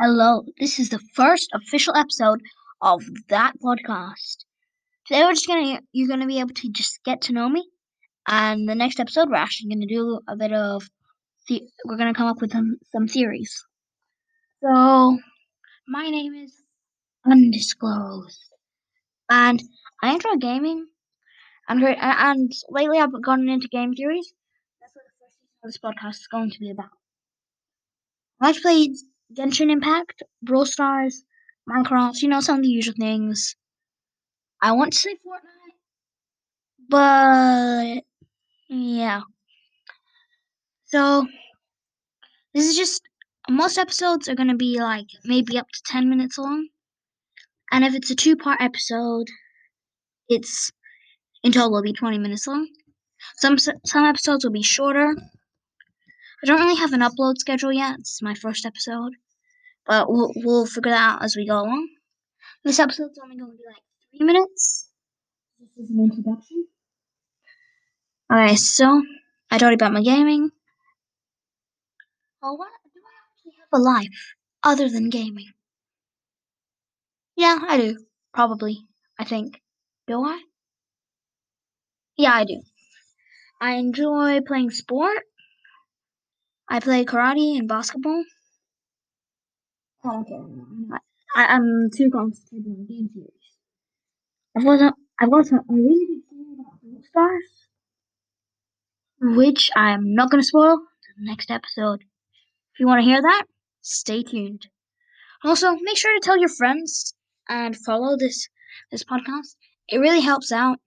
Hello, this is the first official episode of that podcast. Today we're just gonna you're gonna be able to just get to know me, and the next episode we're actually gonna do a bit of the we're gonna come up with some some theories. So my name is undisclosed, and I enjoy gaming, and and lately I've gotten into game theories. That's what the first this podcast is going to be about. I've played Genshin Impact, Brawl Stars, Minecraft, you know, some of the usual things. I want to say Fortnite, but yeah. So this is just most episodes are gonna be like maybe up to ten minutes long, and if it's a two-part episode, it's in total will be twenty minutes long. Some some episodes will be shorter. I don't really have an upload schedule yet. It's my first episode, but we'll we'll figure that out as we go along. This episode's only going to be like three minutes. This is an introduction. Alright, so I told you about my gaming. Oh, what do I actually have a life other than gaming? Yeah, I do. Probably. I think. Do I? Yeah, I do. I enjoy playing sport. I play karate and basketball. Oh, okay. I, am too concentrated on game series. I've got, I've got a really big theory about Brawl Stars, which I'm not going to spoil the next episode. If you want to hear that, stay tuned. Also, make sure to tell your friends and follow this this podcast. It really helps out.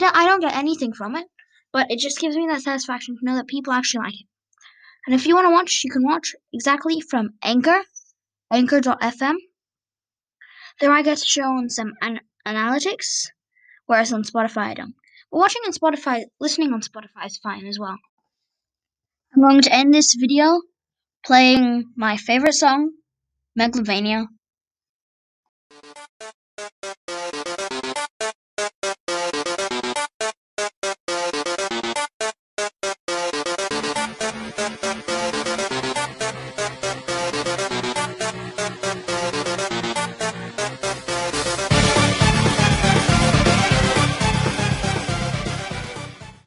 I don't get anything from it, but it just gives me that satisfaction to know that people actually like it. And if you want to watch, you can watch exactly from Anchor, Anchor.fm. There I get shown some an- analytics, whereas on Spotify I don't. But watching on Spotify, listening on Spotify is fine as well. I'm going to end this video playing my favorite song, Megalovania.